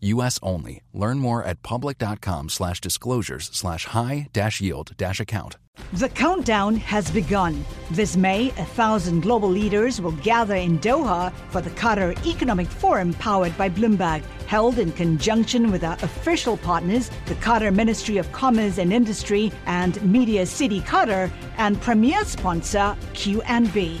U.S. only. Learn more at public.com slash disclosures slash high dash yield dash account. The countdown has begun. This May, a thousand global leaders will gather in Doha for the Qatar Economic Forum powered by Bloomberg, held in conjunction with our official partners, the Qatar Ministry of Commerce and Industry and Media City Qatar, and premier sponsor QNB.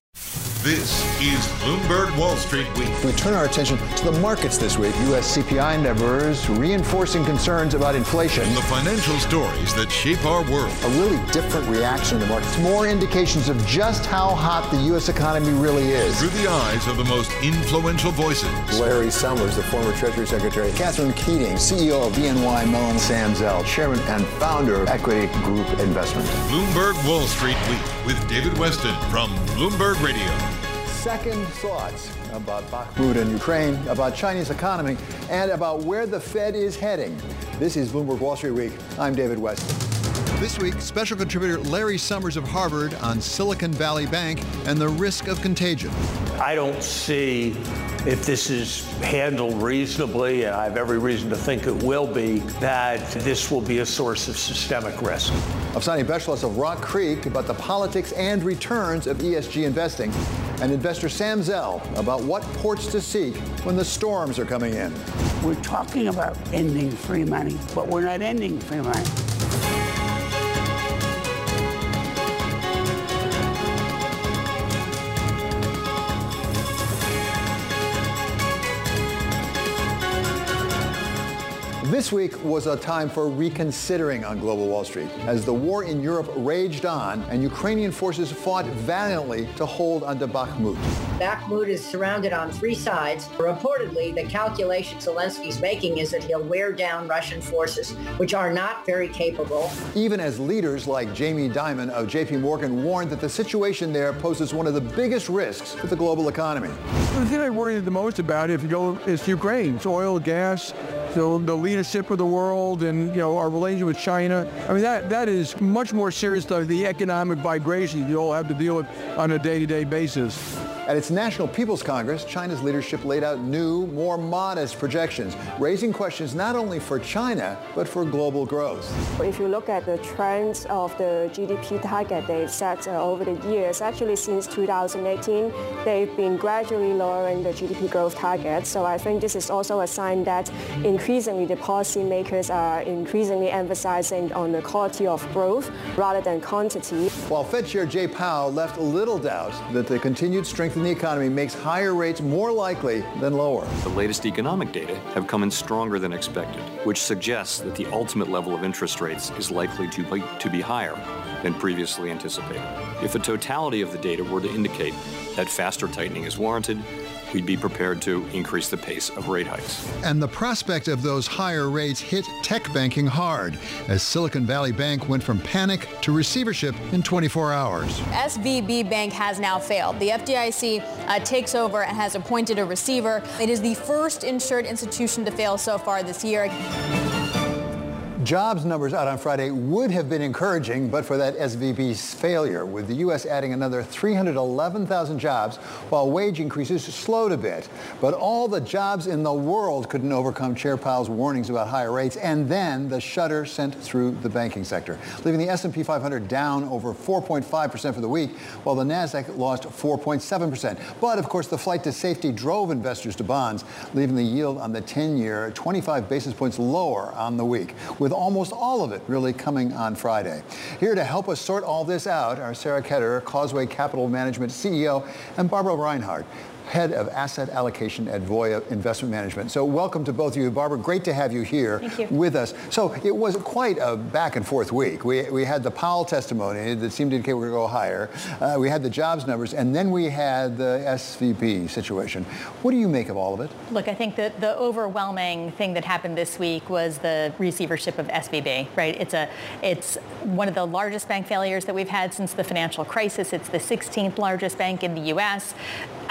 This is Bloomberg Wall Street Week. We turn our attention to the markets this week. U.S. CPI numbers reinforcing concerns about inflation. And the financial stories that shape our world. A really different reaction in the markets. More indications of just how hot the U.S. economy really is. Through the eyes of the most influential voices. Larry Summers, the former Treasury Secretary. Catherine Keating, CEO of BNY Mellon. Sam Zell, Chairman and founder of Equity Group Investment. Bloomberg Wall Street Week with David Westin from Bloomberg Radio second thoughts about Bakhmut and Ukraine, about Chinese economy, and about where the Fed is heading. This is Bloomberg Wall Street Week. I'm David West. This week, special contributor Larry Summers of Harvard on Silicon Valley Bank and the risk of contagion. I don't see if this is handled reasonably, and I have every reason to think it will be, that this will be a source of systemic risk. Afsaneh Beschloss of Rock Creek about the politics and returns of ESG investing, and investor Sam Zell about what ports to seek when the storms are coming in. We're talking about ending free money, but we're not ending free money. This week was a time for reconsidering on global Wall Street as the war in Europe raged on and Ukrainian forces fought valiantly to hold onto Bakhmut. Bakhmut is surrounded on three sides. Reportedly, the calculation Zelensky's making is that he'll wear down Russian forces, which are not very capable. Even as leaders like Jamie Dimon of JP Morgan warned that the situation there poses one of the biggest risks to the global economy. The thing I worry the most about if you go is Ukraine. It's oil, gas, so the leadership of the world and you know our relationship with China. I mean that that is much more serious than the economic vibrations you all have to deal with on a day-to-day basis. At its National People's Congress, China's leadership laid out new, more modest projections, raising questions not only for China, but for global growth. If you look at the trends of the GDP target they've set uh, over the years, actually since 2018, they've been gradually lowering the GDP growth target. So I think this is also a sign that increasingly the policymakers are increasingly emphasizing on the quality of growth rather than quantity. While Fed Chair Jay Powell left little doubt that the continued strength in the economy makes higher rates more likely than lower. The latest economic data have come in stronger than expected, which suggests that the ultimate level of interest rates is likely to be, to be higher than previously anticipated. If the totality of the data were to indicate that faster tightening is warranted, we'd be prepared to increase the pace of rate hikes. And the prospect of those higher rates hit tech banking hard as Silicon Valley Bank went from panic to receivership in 24 hours. SVB Bank has now failed. The FDIC uh, takes over and has appointed a receiver. It is the first insured institution to fail so far this year. Jobs numbers out on Friday would have been encouraging, but for that SVB's failure, with the U.S. adding another 311,000 jobs, while wage increases slowed a bit. But all the jobs in the world couldn't overcome Chair Powell's warnings about higher rates, and then the shudder sent through the banking sector, leaving the S&P 500 down over 4.5% for the week, while the Nasdaq lost 4.7%. But of course, the flight to safety drove investors to bonds, leaving the yield on the 10-year 25 basis points lower on the week, with almost all of it really coming on Friday. Here to help us sort all this out are Sarah Ketterer, Causeway Capital Management CEO, and Barbara Reinhard, head of asset allocation at Voya Investment Management. So welcome to both of you. Barbara, great to have you here you. with us. So it was quite a back and forth week. We, we had the Powell testimony that seemed to indicate we were going to go higher. Uh, we had the jobs numbers, and then we had the SVB situation. What do you make of all of it? Look, I think that the overwhelming thing that happened this week was the receivership of SVB, right? It's a, it's one of the largest bank failures that we've had since the financial crisis. It's the 16th largest bank in the U.S.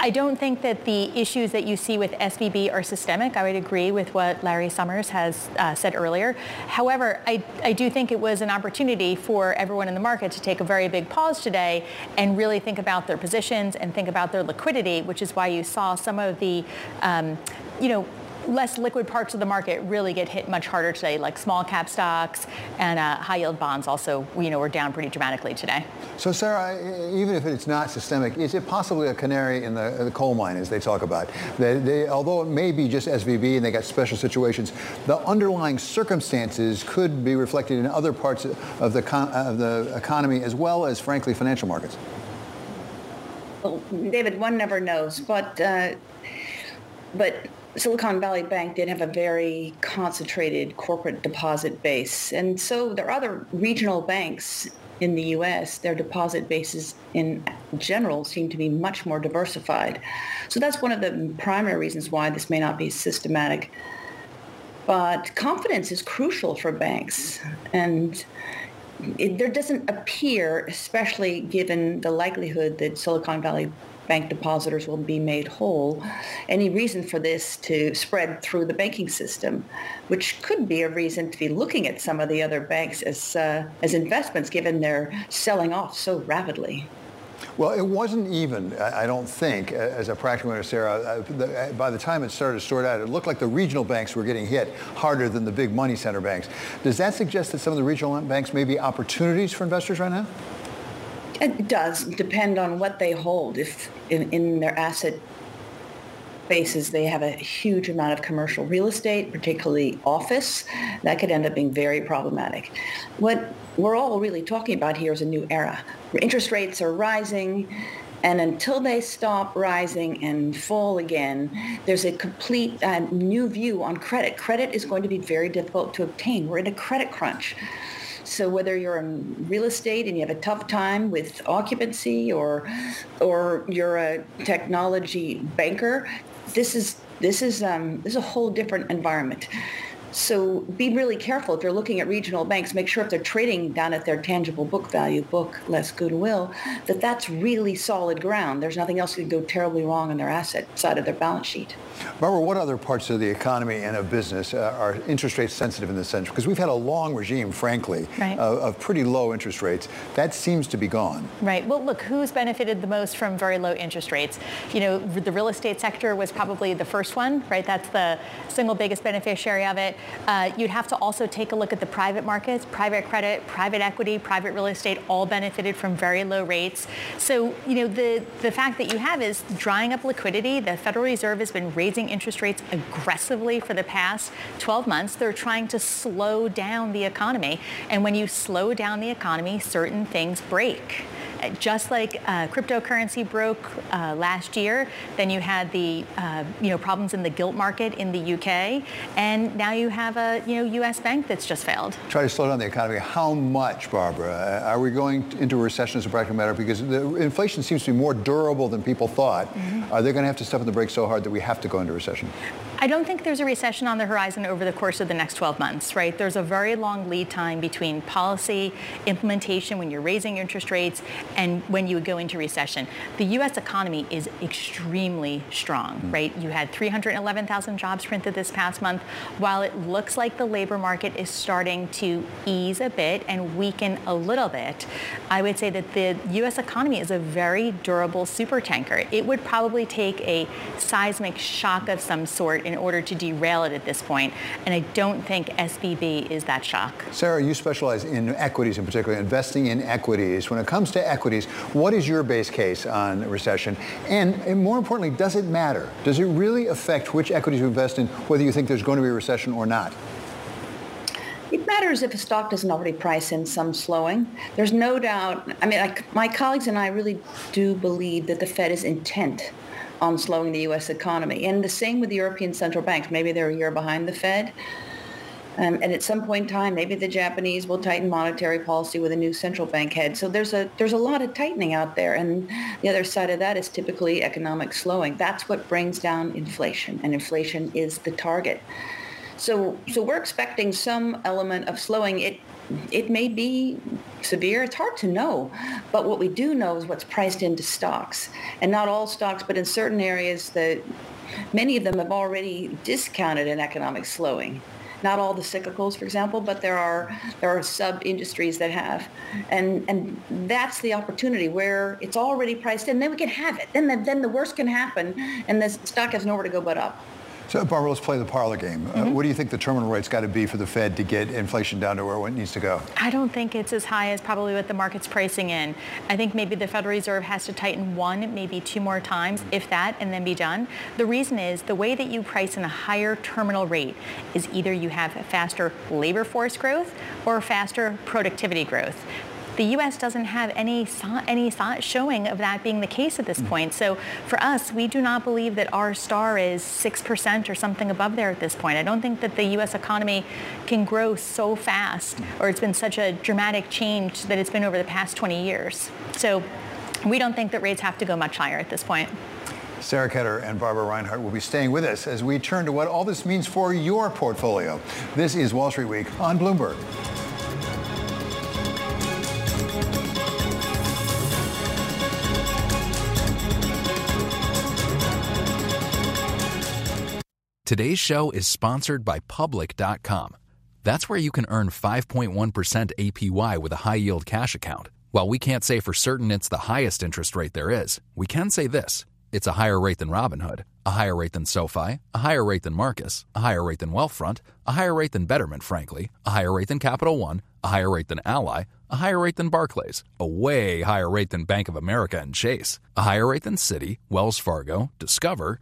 I don't think that the issues that you see with SVB are systemic. I would agree with what Larry Summers has uh, said earlier. However, I, I do think it was an opportunity for everyone in the market to take a very big pause today and really think about their positions and think about their liquidity, which is why you saw some of the, um, you know, less liquid parts of the market really get hit much harder today, like small cap stocks and uh, high yield bonds also, you know, were down pretty dramatically today. So Sarah, even if it's not systemic, is it possibly a canary in the, the coal mine as they talk about? They, they, although it may be just SVB and they got special situations, the underlying circumstances could be reflected in other parts of the, of the economy as well as, frankly, financial markets. Well, David, one never knows, but uh, but Silicon Valley Bank did have a very concentrated corporate deposit base. And so there are other regional banks in the U.S., their deposit bases in general seem to be much more diversified. So that's one of the primary reasons why this may not be systematic. But confidence is crucial for banks. And it, there doesn't appear, especially given the likelihood that Silicon Valley bank depositors will be made whole, any reason for this to spread through the banking system, which could be a reason to be looking at some of the other banks as, uh, as investments given they're selling off so rapidly. Well, it wasn't even, I don't think, as a practical matter, Sarah, uh, by the time it started to sort out, it looked like the regional banks were getting hit harder than the big money center banks. Does that suggest that some of the regional banks may be opportunities for investors right now? It does depend on what they hold. If in, in their asset bases they have a huge amount of commercial real estate, particularly office, that could end up being very problematic. What we're all really talking about here is a new era. Interest rates are rising. And until they stop rising and fall again, there's a complete uh, new view on credit. Credit is going to be very difficult to obtain. We're in a credit crunch. So whether you're in real estate and you have a tough time with occupancy or or you're a technology banker, this is this is um, this is a whole different environment. So be really careful if you're looking at regional banks. Make sure if they're trading down at their tangible book value, book less goodwill, that that's really solid ground. There's nothing else that can go terribly wrong on their asset side of their balance sheet. Barbara, what other parts of the economy and of business uh, are interest rate sensitive in this sense? Because we've had a long regime, frankly, right. of, of pretty low interest rates. That seems to be gone. Right. Well, look, who's benefited the most from very low interest rates? You know, the real estate sector was probably the first one, right? That's the single biggest beneficiary of it. Uh, you'd have to also take a look at the private markets, private credit, private equity, private real estate, all benefited from very low rates. So, you know, the, the fact that you have is drying up liquidity. The Federal Reserve has been raising interest rates aggressively for the past 12 months. They're trying to slow down the economy. And when you slow down the economy, certain things break just like uh, cryptocurrency broke uh, last year, then you had the uh, you know problems in the gilt market in the UK, and now you have a you know U.S. bank that's just failed. Try to slow down the economy. How much, Barbara? Uh, are we going into a recession as a practical matter? Because the inflation seems to be more durable than people thought. Mm-hmm. Are they going to have to step on the brakes so hard that we have to go into recession? I don't think there's a recession on the horizon over the course of the next 12 months, right? There's a very long lead time between policy implementation when you're raising interest rates and when you would go into recession. The U.S. economy is extremely strong, mm. right? You had 311,000 jobs printed this past month. While it looks like the labor market is starting to ease a bit and weaken a little bit, I would say that the U.S. economy is a very durable supertanker. It would probably take a seismic shock of some sort in order to derail it at this point, and I don't think SVB is that shock. Sarah, you specialize in equities in particular, investing in equities. When it comes to equities, what is your base case on recession? And, and more importantly, does it matter? Does it really affect which equities you invest in, whether you think there's going to be a recession or not? It matters if a stock doesn't already price in some slowing. There's no doubt. I mean, I, my colleagues and I really do believe that the Fed is intent on slowing the U.S. economy. And the same with the European central banks. Maybe they're a year behind the Fed. Um, and at some point in time, maybe the Japanese will tighten monetary policy with a new central bank head. So there's a there's a lot of tightening out there, and the other side of that is typically economic slowing. That's what brings down inflation, and inflation is the target. So so we're expecting some element of slowing. It it may be severe. It's hard to know. But what we do know is what's priced into stocks. And not all stocks, but in certain areas that many of them have already discounted an economic slowing. Not all the cyclicals, for example, but there are there are sub industries that have, and and that's the opportunity where it's already priced in. Then we can have it. Then the, then the worst can happen, and the stock has nowhere to go but up. So, Barbara, let's play the parlor game. Mm -hmm. uh, mm-hmm. what do you think the terminal rate's got to be for the Fed to get inflation down to where it needs to go? I don't think it's as high as probably what the market's pricing in. I think maybe the Federal Reserve has to tighten one, maybe two more times, if that, and then be done. The reason is the way that you price in a higher terminal rate is either you have faster labor force growth or faster productivity growth. The U.S. doesn't have any any showing of that being the case at this mm. point. So for us, we do not believe that r-star is six percent or something above there at this point. I don't think that the U.S. economy can grow so fast, or it's been such a dramatic change that it's been over the past 20 years. So we don't think that rates have to go much higher at this point. Sarah Ketter and Barbara Reinhard will be staying with us as we turn to what all this means for your portfolio. This is Wall Street Week on Bloomberg. Today's show is sponsored by Public.com. That's where you can earn 5.1% APY with a high yield cash account. While we can't say for certain it's the highest interest rate there is, we can say this it's a higher rate than Robinhood, a higher rate than SoFi, a higher rate than Marcus, a higher rate than Wealthfront, a higher rate than Betterment, frankly, a higher rate than Capital One, a higher rate than Ally, a higher rate than Barclays, a way higher rate than Bank of America and Chase, a higher rate than Citi, Wells Fargo, Discover,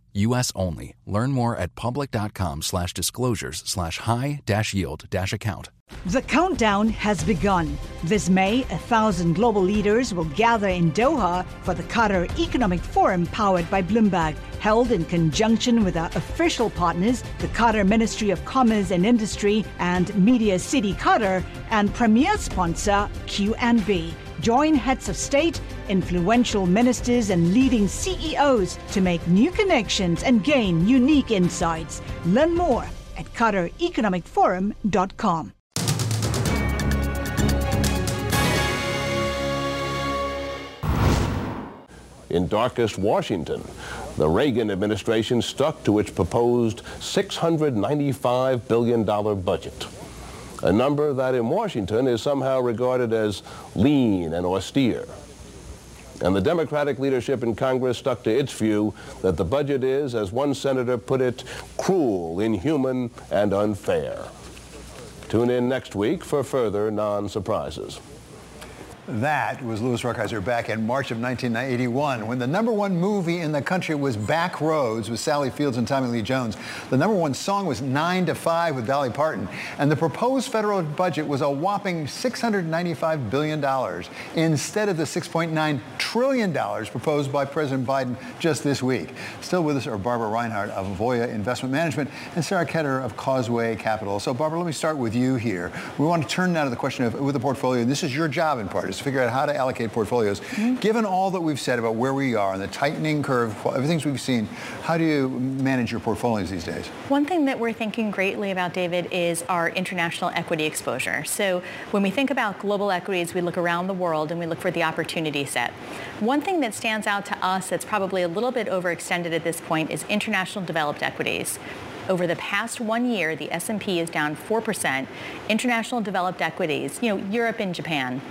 U.S. only. Learn more at public.com slash disclosures slash high dash yield dash account. The countdown has begun. This May, a thousand global leaders will gather in Doha for the Qatar Economic Forum powered by Bloomberg, held in conjunction with our official partners, the Qatar Ministry of Commerce and Industry and Media City Qatar, and premier sponsor QNB. Join heads of state, influential ministers, and leading CEOs to make new connections and gain unique insights. Learn more at QatarEconomicForum.com. In darkest Washington, the Reagan administration stuck to its proposed $695 billion budget a number that in Washington is somehow regarded as lean and austere. And the Democratic leadership in Congress stuck to its view that the budget is, as one senator put it, cruel, inhuman, and unfair. Tune in next week for further non-surprises. That was Louis Rukeyser back in March of 1981 when the number one movie in the country was Back Roads with Sally Fields and Tommy Lee Jones. The number one song was 9 to 5 with Dolly Parton. And the proposed federal budget was a whopping $695 billion instead of the $6.9 trillion proposed by President Biden just this week. Still with us are Barbara Reinhard of Voya Investment Management and Sarah Ketter of Causeway Capital. So Barbara, let me start with you here. We want to turn now to the question of with the portfolio. This is your job in part is to figure out how to allocate portfolios. Mm-hmm. Given all that we've said about where we are and the tightening curve, everything we've seen, how do you manage your portfolios these days? One thing that we're thinking greatly about, David, is our international equity exposure. So when we think about global equities, we look around the world and we look for the opportunity set. One thing that stands out to us that's probably a little bit overextended at this point is international developed equities. Over the past one year, the S&P is down 4%. International developed equities, you know, Europe and Japan,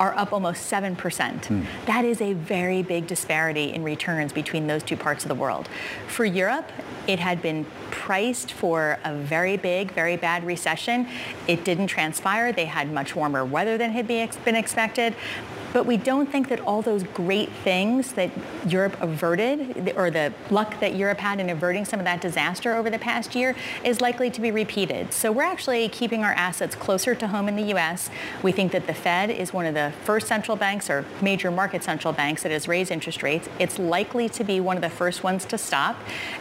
are up almost 7%. Mm. That is a very big disparity in returns between those two parts of the world. For Europe, it had been priced for a very big, very bad recession. It didn't transpire. They had much warmer weather than had been expected. But we don't think that all those great things that Europe averted, or the luck that Europe had in averting some of that disaster over the past year, is likely to be repeated. So we're actually keeping our assets closer to home in the U.S. We think that the Fed is one of the first central banks or major market central banks that has raised interest rates. It's likely to be one of the first ones to stop.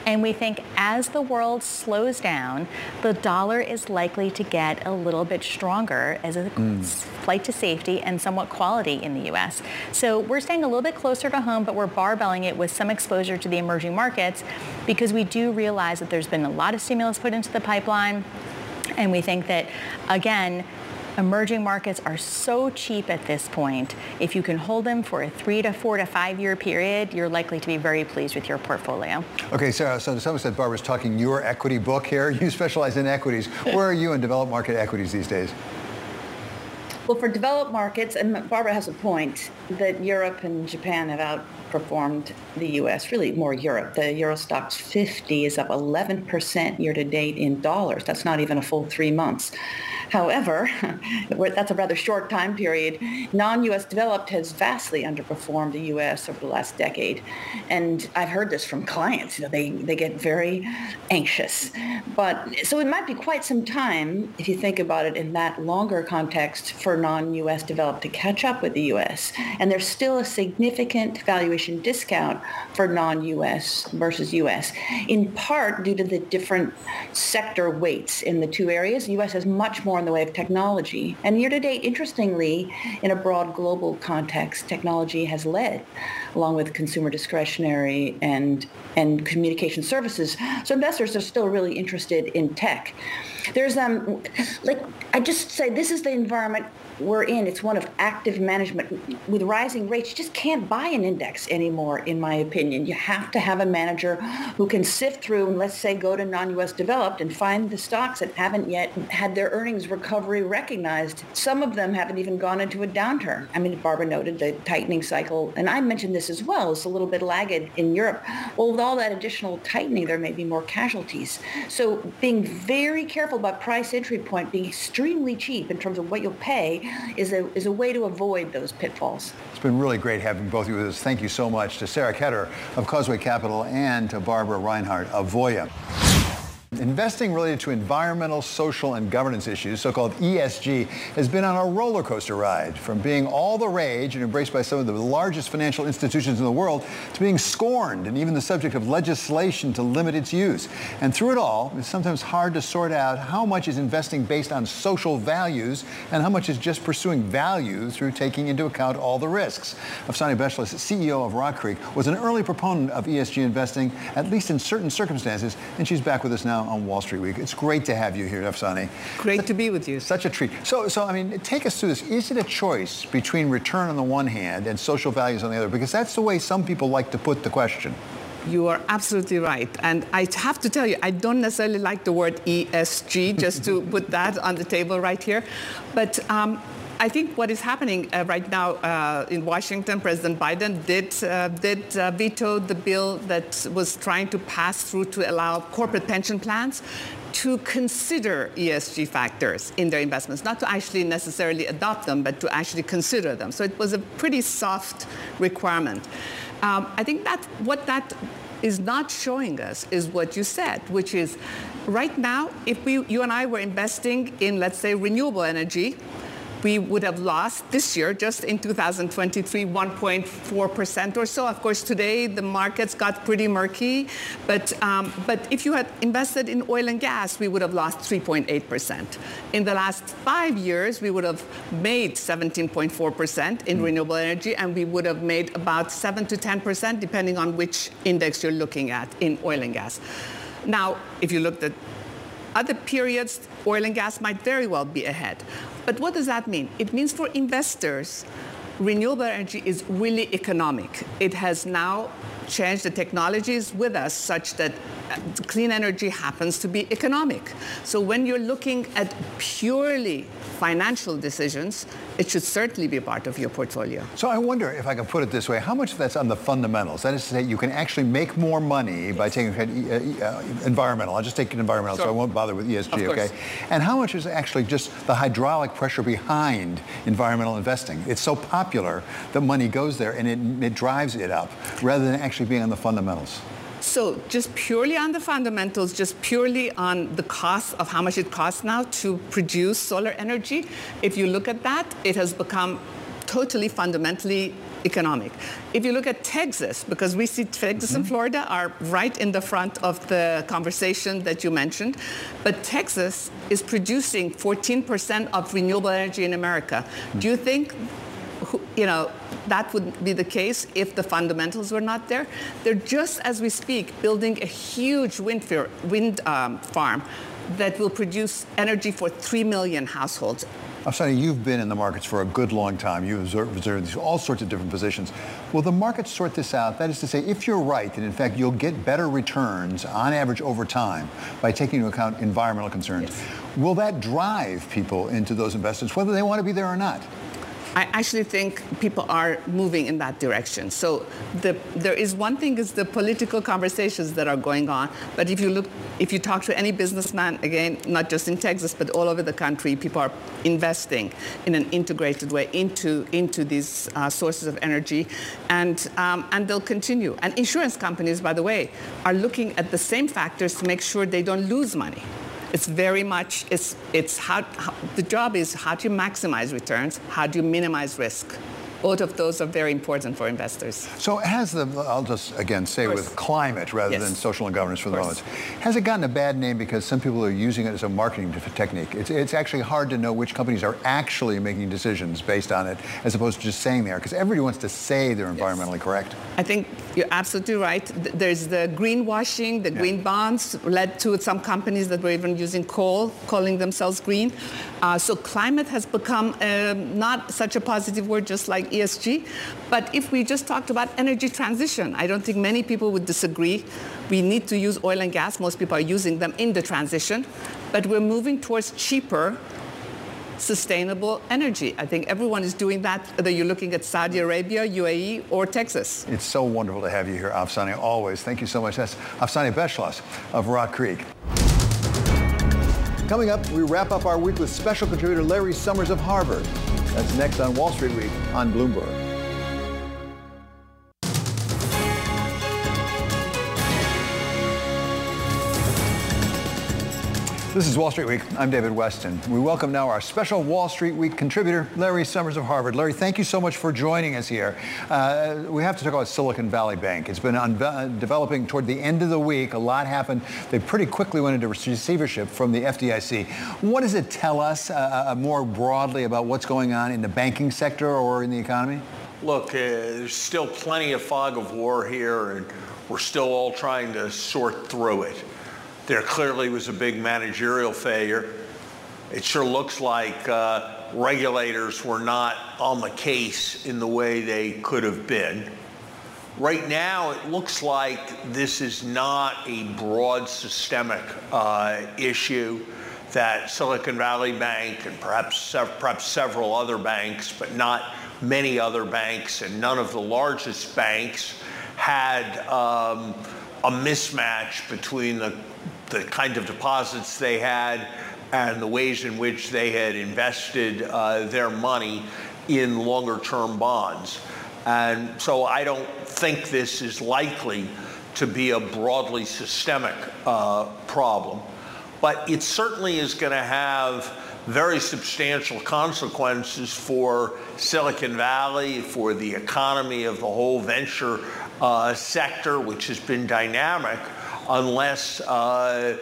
And we think as the world slows down, the dollar is likely to get a little bit stronger as a mm. flight to safety and somewhat quality in the the U.S. So we're staying a little bit closer to home, but we're barbelling it with some exposure to the emerging markets because we do realize that there's been a lot of stimulus put into the pipeline. And we think that, again, emerging markets are so cheap at this point. If you can hold them for a three to four to five year period, you're likely to be very pleased with your portfolio. Okay, Sarah, so to some extent, Barbara's talking your equity book here. You specialize in equities. Where are you in developed market equities these days? Well, for developed markets, and Barbara has a point, that Europe and Japan have outperformed the U.S., really more Europe. The Euro Stoxx 50 is up 11% year to date in dollars. That's not even a full three months. However, that's a rather short time period. Non-U.S. developed has vastly underperformed the U.S. over the last decade. And I've heard this from clients. You know, they, they get very anxious. But so it might be quite some time, if you think about it in that longer context, for non-U.S. developed to catch up with the U.S. And there's still a significant valuation discount for non-U.S. versus U.S. in part due to the different sector weights in the two areas. U.S. has much more in the way of technology. And year to date, interestingly, in a broad global context, technology has led along with consumer discretionary and, and communication services. So investors are still really interested in tech. There's, um, like, I just say this is the environment we're in, it's one of active management. With rising rates, you just can't buy an index anymore, in my opinion. You have to have a manager who can sift through and let's say go to non-U.S. developed and find the stocks that haven't yet had their earnings recovery recognized. Some of them haven't even gone into a downturn. I mean, Barbara noted the tightening cycle, and I mentioned this as well. It's a little bit lagged in Europe. Well, with all that additional tightening, there may be more casualties. So being very careful about price entry point, being extremely cheap in terms of what you'll pay is a, is a way to avoid those pitfalls. It's been really great having both of you with us. Thank you so much to Sarah Ketter of Causeway Capital and to Barbara Reinhard of Voya. Investing related to environmental, social, and governance issues, so-called ESG, has been on a roller coaster ride from being all the rage and embraced by some of the largest financial institutions in the world to being scorned and even the subject of legislation to limit its use. And through it all, it's sometimes hard to sort out how much is investing based on social values and how much is just pursuing value through taking into account all the risks. Afsaneh Beschloss, CEO of Rock Creek, was an early proponent of ESG investing, at least in certain circumstances, and she's back with us now on Wall Street Week. It's great to have you here, Afsaneh. Great to be with you. Such a treat. So, so I mean, take us through this. Is it a choice between return on the one hand and social values on the other? Because that's the way some people like to put the question. You are absolutely right. And I have to tell you, I don't necessarily like the word ESG, just to put that on the table right here. But um, I think what is happening uh, right now uh, in Washington, President Biden did, uh, did uh, veto the bill that was trying to pass through to allow corporate pension plans to consider ESG factors in their investments, not to actually necessarily adopt them, but to actually consider them. So it was a pretty soft requirement. Um, I think that what that is not showing us is what you said, which is right now, if we, you and I were investing in, let's say, renewable energy, we would have lost this year, just in 2023, 1.4% or so. Of course, today the markets got pretty murky, but, um, but if you had invested in oil and gas, we would have lost 3.8%. In the last five years, we would have made 17.4% in mm. renewable energy, and we would have made about 7 to 10%, depending on which index you're looking at in oil and gas. Now, if you looked at other periods, oil and gas might very well be ahead. But what does that mean? It means for investors, renewable energy is really economic. It has now changed the technologies with us such that clean energy happens to be economic. So when you're looking at purely financial decisions, it should certainly be part of your portfolio. So I wonder if I can put it this way, how much of that's on the fundamentals? That is to say, you can actually make more money yes. by taking uh, uh, environmental. I'll just take an environmental, sure. so I won't bother with ESG, okay? And how much is actually just the hydraulic pressure behind environmental investing? It's so popular that money goes there and it, it drives it up rather than actually being on the fundamentals. So just purely on the fundamentals, just purely on the cost of how much it costs now to produce solar energy, if you look at that, it has become totally fundamentally economic. If you look at Texas, because we see Texas mm-hmm. and Florida are right in the front of the conversation that you mentioned, but Texas is producing 14% of renewable energy in America. Mm-hmm. Do you think you know, that would be the case if the fundamentals were not there. They're just as we speak building a huge wind, wind um, farm that will produce energy for 3 million households. Afsaneh, you've been in the markets for a good long time. You've observed, all sorts of different positions. Will the markets sort this out? That is to say, if you're right, that in fact you'll get better returns on average over time by taking into account environmental concerns, yes. will that drive people into those investments, whether they want to be there or not? I actually think people are moving in that direction. So the, there is one thing is the political conversations that are going on. But if you look, if you talk to any businessman, again, not just in Texas, but all over the country, people are investing in an integrated way into, into these uh, sources of energy. And, um, and they'll continue. And insurance companies, by the way, are looking at the same factors to make sure they don't lose money. It's very much, it's, it's how, how, the job is how do you maximize returns, how do you minimize risk. Both of those are very important for investors. So has the, I'll just again say with climate rather yes. than social and governance for the moment, has it gotten a bad name because some people are using it as a marketing technique? It's, it's actually hard to know which companies are actually making decisions based on it as opposed to just saying they are because everybody wants to say they're environmentally yes. correct. I think you're absolutely right. There's the greenwashing, the yeah. green bonds led to some companies that were even using coal, calling themselves green. Uh, so climate has become um, not such a positive word just like ESG. But if we just talked about energy transition, I don't think many people would disagree. We need to use oil and gas. Most people are using them in the transition. But we're moving towards cheaper, sustainable energy. I think everyone is doing that, whether you're looking at Saudi Arabia, UAE, or Texas. It's so wonderful to have you here, Afsaneh, always. Thank you so much. That's Afsaneh Beschloss of Rock Creek. Coming up, we wrap up our week with special contributor Larry Summers of Harvard. That's next on Wall Street Week on Bloomberg. This is Wall Street Week. I'm David Westin. We welcome now our special Wall Street Week contributor, Larry Summers of Harvard. Larry, thank you so much for joining us here. Uh, we have to talk about Silicon Valley Bank. It's been developing toward the end of the week. A lot happened. They pretty quickly went into receivership from the FDIC. What does it tell us uh, uh, more broadly about what's going on in the banking sector or in the economy? Look, uh, there's still plenty of fog of war here, and we're still all trying to sort through it. There clearly was a big managerial failure. It sure looks like uh, regulators were not on the case in the way they could have been. Right now, it looks like this is not a broad systemic uh, issue that Silicon Valley Bank and perhaps, perhaps several other banks, but not many other banks and none of the largest banks had um, a mismatch between the the kind of deposits they had and the ways in which they had invested uh, their money in longer term bonds. And so I don't think this is likely to be a broadly systemic uh, problem. But it certainly is going to have very substantial consequences for Silicon Valley, for the economy of the whole venture uh, sector, which has been dynamic, unless uh,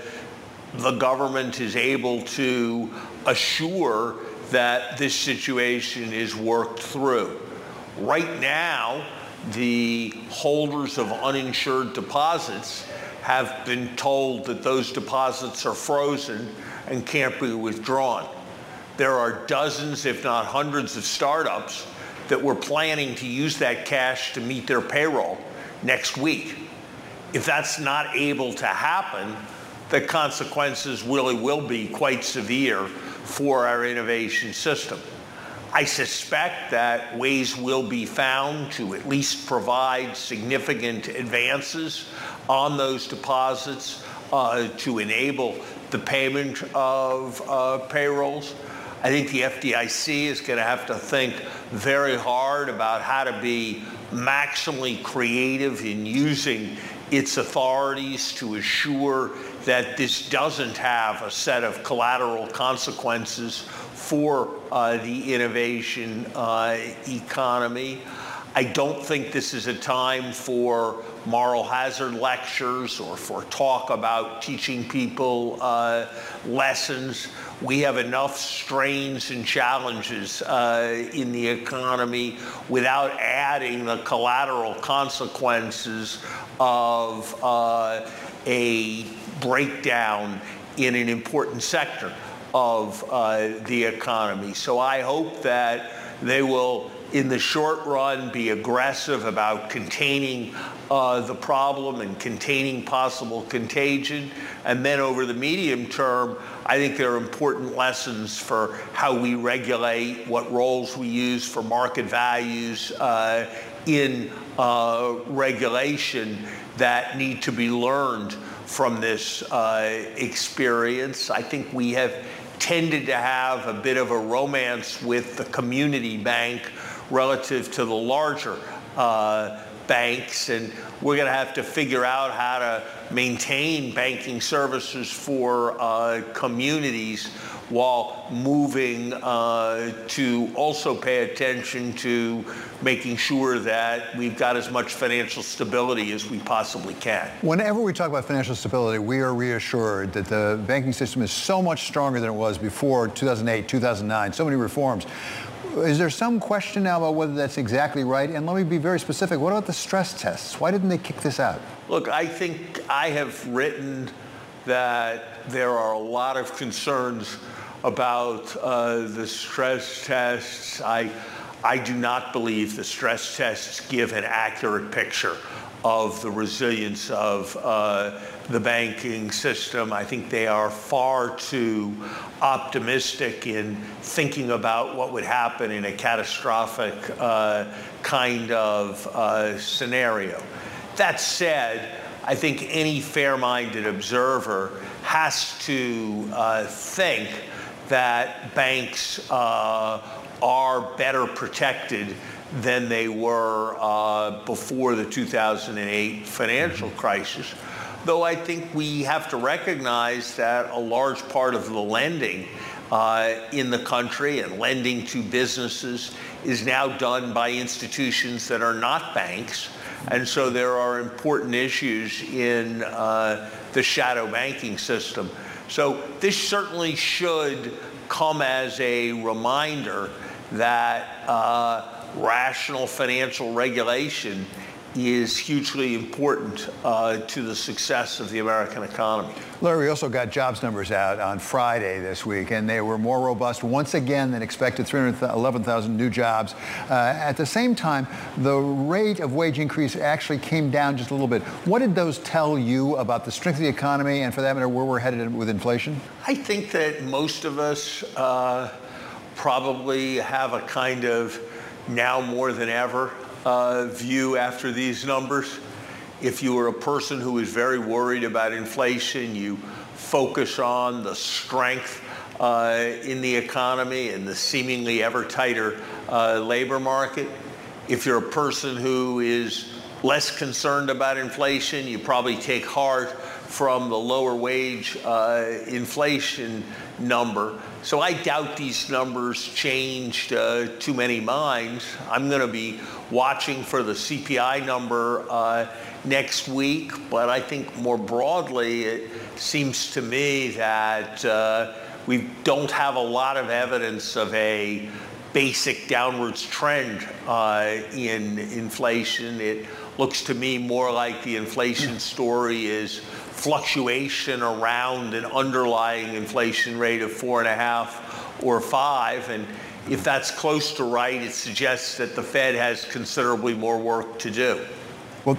the government is able to assure that this situation is worked through. Right now, the holders of uninsured deposits have been told that those deposits are frozen and can't be withdrawn. There are dozens, if not hundreds, of startups that were planning to use that cash to meet their payroll next week. If that's not able to happen, the consequences really will be quite severe for our innovation system. I suspect that ways will be found to at least provide significant advances on those deposits uh, to enable the payment of uh, payrolls. I think the FDIC is going to have to think very hard about how to be maximally creative in using its authorities to assure that this doesn't have a set of collateral consequences for uh, the innovation uh, economy. I don't think this is a time for moral hazard lectures or for talk about teaching people uh, lessons. We have enough strains and challenges uh, in the economy without adding the collateral consequences of uh, a breakdown in an important sector of uh, the economy. So I hope that they will in the short run, be aggressive about containing uh, the problem and containing possible contagion. And then over the medium term, I think there are important lessons for how we regulate, what roles we use for market values uh, in uh, regulation that need to be learned from this uh, experience. I think we have tended to have a bit of a romance with the community bank relative to the larger uh, banks. And we're going to have to figure out how to maintain banking services for uh, communities while moving uh, to also pay attention to making sure that we've got as much financial stability as we possibly can. Whenever we talk about financial stability, we are reassured that the banking system is so much stronger than it was before 2008, 2009, so many reforms. Is there some question now about whether that's exactly right? And let me be very specific. What about the stress tests? Why didn't they kick this out? Look, I think I have written that there are a lot of concerns about uh, the stress tests. I, I do not believe the stress tests give an accurate picture of the resilience of uh, the banking system. I think they are far too optimistic in thinking about what would happen in a catastrophic uh, kind of uh, scenario. That said, I think any fair-minded observer has to uh, think that banks uh, are better protected than they were uh, before the 2008 financial crisis though I think we have to recognize that a large part of the lending uh, in the country and lending to businesses is now done by institutions that are not banks. And so there are important issues in uh, the shadow banking system. So this certainly should come as a reminder that uh, rational financial regulation is hugely important uh, to the success of the American economy. Larry, we also got jobs numbers out on Friday this week, and they were more robust once again than expected, 311,000 new jobs. Uh, at the same time, the rate of wage increase actually came down just a little bit. What did those tell you about the strength of the economy and, for that matter, where we're headed with inflation? I think that most of us uh, probably have a kind of now more than ever uh, view after these numbers. If you are a person who is very worried about inflation, you focus on the strength uh, in the economy and the seemingly ever tighter uh, labor market. If you're a person who is less concerned about inflation, you probably take heart from the lower wage uh, inflation number. So I doubt these numbers changed uh, too many minds. I'm going to be watching for the CPI number uh, next week, but I think more broadly, it seems to me that uh, we don't have a lot of evidence of a basic downwards trend uh, in inflation. It looks to me more like the inflation story is fluctuation around an underlying inflation rate of four and a half or five. And if that's close to right, it suggests that the Fed has considerably more work to do. Well,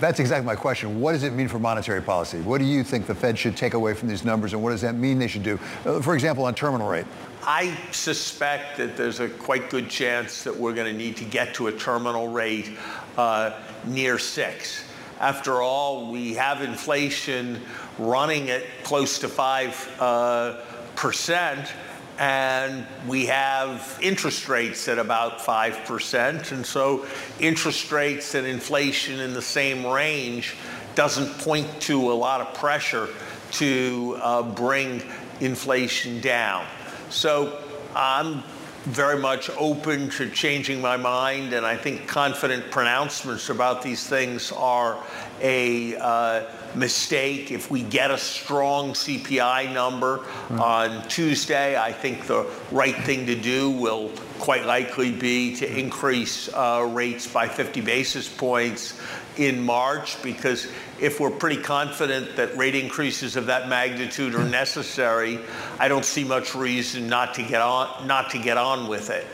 that's exactly my question. What does it mean for monetary policy? What do you think the Fed should take away from these numbers, and what does that mean they should do? Uh, for example, on terminal rate. I suspect that there's a quite good chance that we're going to need to get to a terminal rate uh, near six. After all, we have inflation running at close to 5, uh, percent, and we have interest rates at about 5%. And so interest rates and inflation in the same range doesn't point to a lot of pressure to uh, bring inflation down. So I'm very much open to changing my mind, and I think confident pronouncements about these things are a uh, mistake. If we get a strong CPI number mm. on Tuesday, I think the right thing to do will quite likely be to increase uh, rates by 50 basis points in March because if we're pretty confident that rate increases of that magnitude are necessary, I don't see much reason not to get on not to get on with it.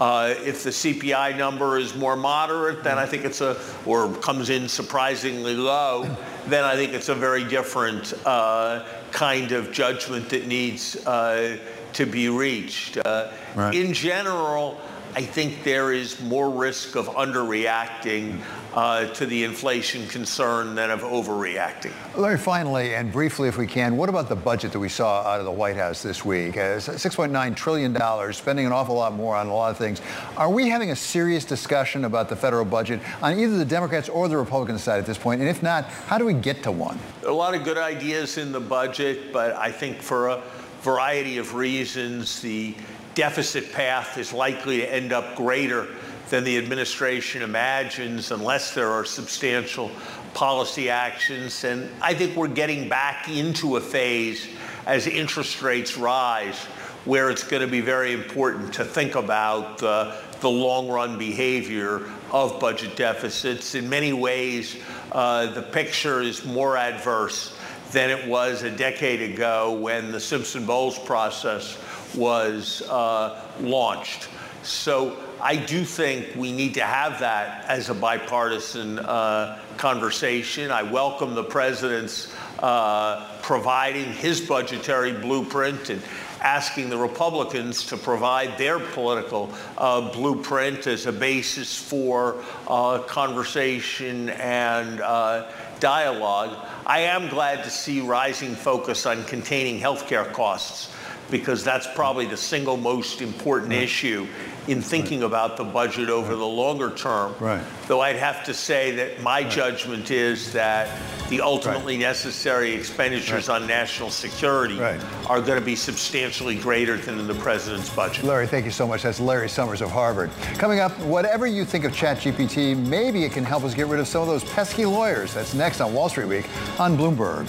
Uh, if the CPI number is more moderate, then I think it's a, or comes in surprisingly low, then I think it's a very different uh, kind of judgment that needs uh, to be reached. Uh, right. In general, I think there is more risk of underreacting uh, to the inflation concern than of overreacting. Larry, finally and briefly, if we can, what about the budget that we saw out of the White House this week? Uh, $6.9 trillion, spending an awful lot more on a lot of things. Are we having a serious discussion about the federal budget on either the Democrats or the Republican side at this point? And if not, how do we get to one? There are a lot of good ideas in the budget, but I think for a variety of reasons, the deficit path is likely to end up greater than the administration imagines unless there are substantial policy actions. And I think we're getting back into a phase as interest rates rise where it's going to be very important to think about uh, the long run behavior of budget deficits. In many ways, uh, the picture is more adverse than it was a decade ago when the Simpson Bowles process was uh, launched. So I do think we need to have that as a bipartisan uh, conversation. I welcome the president's uh, providing his budgetary blueprint and asking the Republicans to provide their political uh, blueprint as a basis for uh, conversation and uh, dialogue. I am glad to see rising focus on containing healthcare costs because that's probably the single most important right. issue in thinking right. about the budget over right. the longer term. Right. Though I'd have to say that my judgment is that the ultimately necessary expenditures on national security are going to be substantially greater than in the president's budget. Larry, thank you so much. That's Larry Summers of Harvard. Coming up, whatever you think of ChatGPT, maybe it can help us get rid of some of those pesky lawyers. That's next on Wall Street Week on Bloomberg.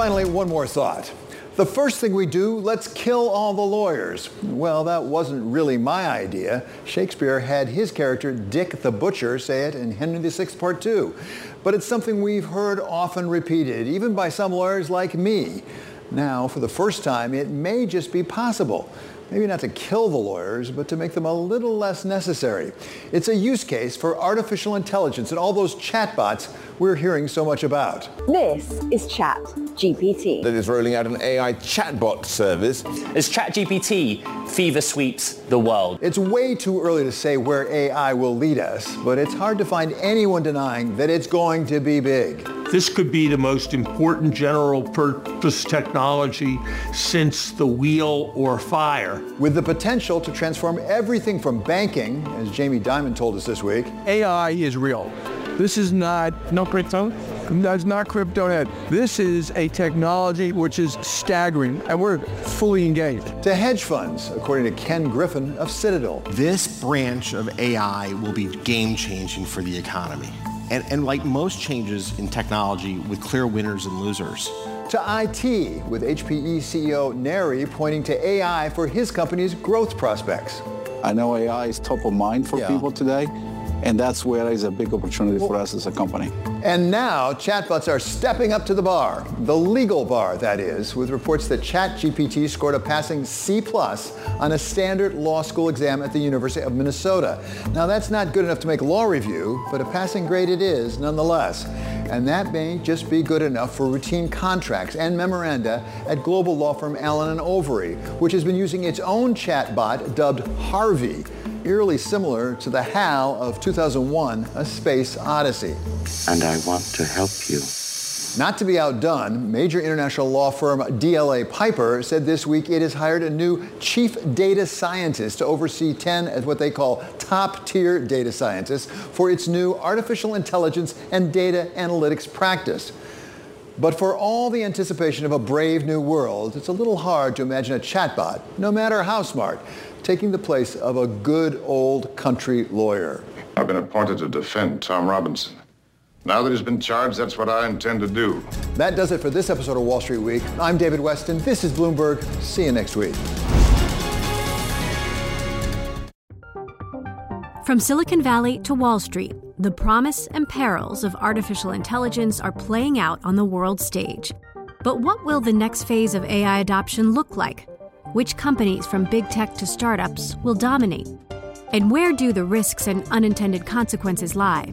Finally, one more thought. The first thing we do, let's kill all the lawyers. Well, that wasn't really my idea. Shakespeare had his character, Dick the Butcher, say it in Henry VI Part 2. But it's something we've heard often repeated, even by some lawyers like me. Now, for the first time, it may just be possible maybe not to kill the lawyers, but to make them a little less necessary. It's a use case for artificial intelligence and all those chatbots we're hearing so much about. This is Chat GPT. That is rolling out an AI chatbot service. As ChatGPT fever sweeps the world. It's way too early to say where AI will lead us, but it's hard to find anyone denying that it's going to be big. This could be the most important general purpose technology since the wheel or fire. With the potential to transform everything from banking, as Jamie Dimon told us this week. AI is real. This is not no crypto. That's not crypto net. This is a technology which is staggering, and we're fully engaged. To hedge funds, according to Ken Griffin of Citadel. This branch of AI will be game changing for the economy. And, and like most changes in technology, with clear winners and losers. To IT, with HPE CEO Neri pointing to AI for his company's growth prospects. I know AI is top of mind for Yeah. people today, and that's where is a big opportunity for us as a company. And now chatbots are stepping up to the bar, the legal bar, that is, with reports that ChatGPT scored a passing C plus on a standard law school exam at the University of Minnesota. Now that's not good enough to make law review, but a passing grade it is nonetheless. And that may just be good enough for routine contracts and memoranda at global law firm Allen Overy, which has been using its own chatbot dubbed Harvey, eerily similar to the HAL of 2001, A Space Odyssey. And I want to help you. Not to be outdone, major international law firm DLA Piper said this week it has hired a new chief data scientist to oversee 10 as what they call top tier data scientists for its new artificial intelligence and data analytics practice. But for all the anticipation of a brave new world, it's a little hard to imagine a chatbot, no matter how smart, taking the place of a good old country lawyer. I've been appointed to defend Tom Robinson. Now that he's been charged, that's what I intend to do. That does it for this episode of Wall Street Week. I'm David Westin. This is Bloomberg. See you next week. From Silicon Valley to Wall Street, the promise and perils of artificial intelligence are playing out on the world stage. But what will the next phase of AI adoption look like? Which companies, from big tech to startups, will dominate? And where do the risks and unintended consequences lie?